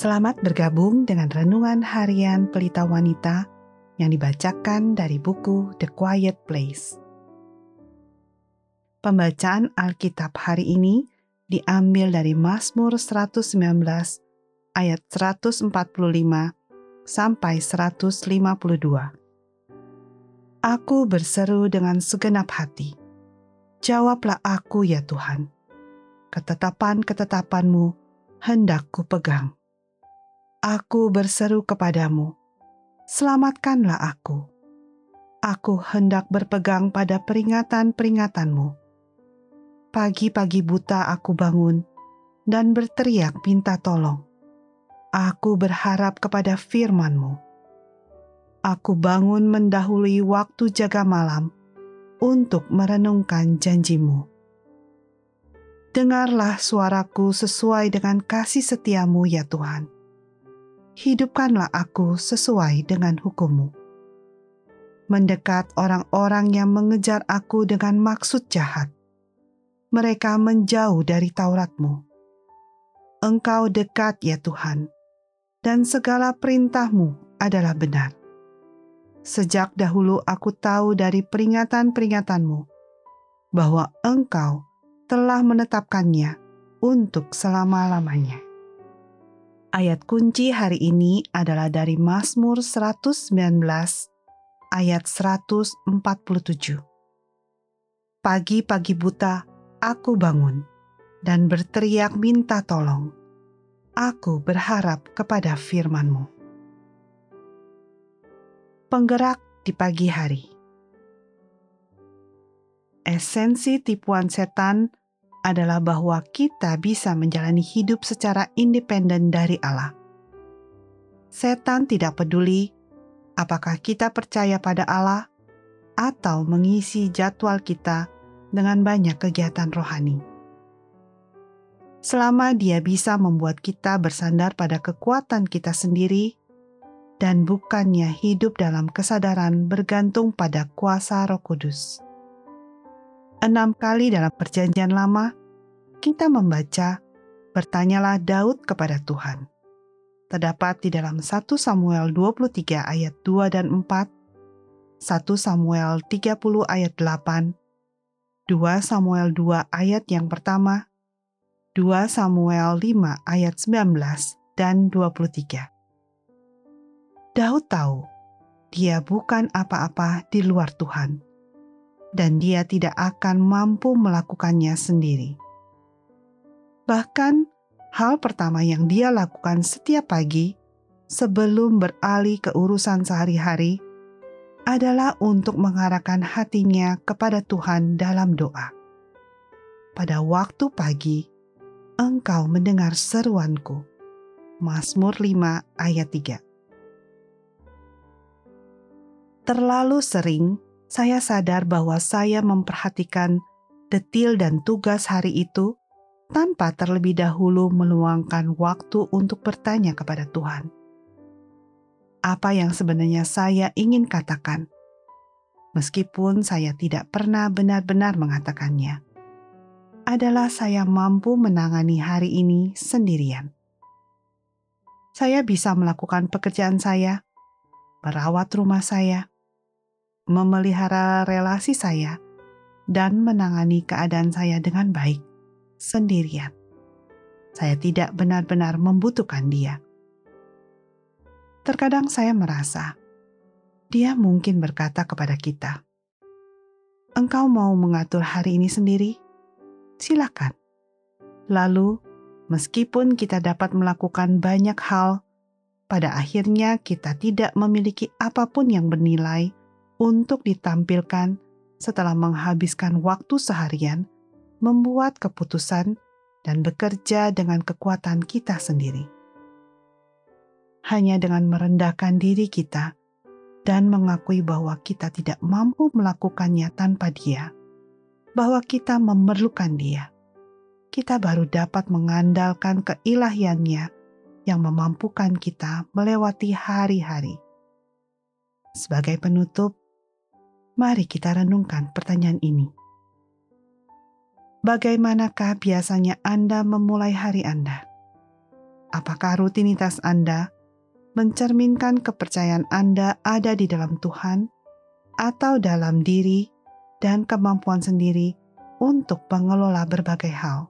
Selamat bergabung dengan renungan harian Pelita Wanita yang dibacakan dari buku The Quiet Place. Pembacaan Alkitab hari ini diambil dari Mazmur 119 ayat 145 sampai 152. Aku berseru dengan segenap hati. Jawablah aku ya Tuhan. Ketetapan-ketetapanmu hendak ku pegang. Aku berseru kepadamu, selamatkanlah aku. Aku hendak berpegang pada peringatan-peringatanmu. Pagi-pagi buta aku bangun dan berteriak minta tolong. Aku berharap kepada firmanmu aku bangun mendahului waktu jaga malam untuk merenungkan janjimu. Dengarlah suaraku sesuai dengan kasih setiamu ya Tuhan. Hidupkanlah aku sesuai dengan hukummu. Mendekat orang-orang yang mengejar aku dengan maksud jahat. Mereka menjauh dari Tauratmu. Engkau dekat ya Tuhan, dan segala perintahmu adalah benar Sejak dahulu aku tahu dari peringatan-peringatanmu bahwa engkau telah menetapkannya untuk selama-lamanya. Ayat kunci hari ini adalah dari Mazmur 119 ayat 147. Pagi-pagi buta aku bangun dan berteriak minta tolong. Aku berharap kepada firman-Mu penggerak di pagi hari. Esensi tipuan setan adalah bahwa kita bisa menjalani hidup secara independen dari Allah. Setan tidak peduli apakah kita percaya pada Allah atau mengisi jadwal kita dengan banyak kegiatan rohani. Selama dia bisa membuat kita bersandar pada kekuatan kita sendiri dan bukannya hidup dalam kesadaran bergantung pada kuasa Roh Kudus. Enam kali dalam Perjanjian Lama, kita membaca, "Bertanyalah Daud kepada Tuhan." Terdapat di dalam 1 Samuel 23 ayat 2 dan 4, 1 Samuel 30 ayat 8, 2 Samuel 2 ayat yang pertama, 2 Samuel 5 ayat 19 dan 23. Daud tahu dia bukan apa-apa di luar Tuhan, dan dia tidak akan mampu melakukannya sendiri. Bahkan, hal pertama yang dia lakukan setiap pagi sebelum beralih ke urusan sehari-hari adalah untuk mengarahkan hatinya kepada Tuhan dalam doa. Pada waktu pagi, engkau mendengar seruanku. Mazmur 5 ayat 3 Terlalu sering saya sadar bahwa saya memperhatikan detil dan tugas hari itu tanpa terlebih dahulu meluangkan waktu untuk bertanya kepada Tuhan. Apa yang sebenarnya saya ingin katakan, meskipun saya tidak pernah benar-benar mengatakannya, adalah saya mampu menangani hari ini sendirian. Saya bisa melakukan pekerjaan saya, merawat rumah saya, memelihara relasi saya, dan menangani keadaan saya dengan baik sendirian. Saya tidak benar-benar membutuhkan dia. Terkadang saya merasa dia mungkin berkata kepada kita, "Engkau mau mengatur hari ini sendiri? Silakan." Lalu, meskipun kita dapat melakukan banyak hal, pada akhirnya kita tidak memiliki apa pun yang bernilai untuk ditampilkan setelah menghabiskan waktu seharian membuat keputusan dan bekerja dengan kekuatan kita sendiri. Hanya dengan merendahkan diri kita dan mengakui bahwa kita tidak mampu melakukannya tanpa Dia, bahwa kita memerlukan Dia, kita baru dapat mengandalkan keilahiannya yang memampukan kita melewati hari-hari. Sebagai penutup, Mari kita renungkan pertanyaan ini. Bagaimanakah biasanya Anda memulai hari Anda? Apakah rutinitas Anda mencerminkan kepercayaan Anda ada di dalam Tuhan atau dalam diri dan kemampuan sendiri untuk mengelola berbagai hal?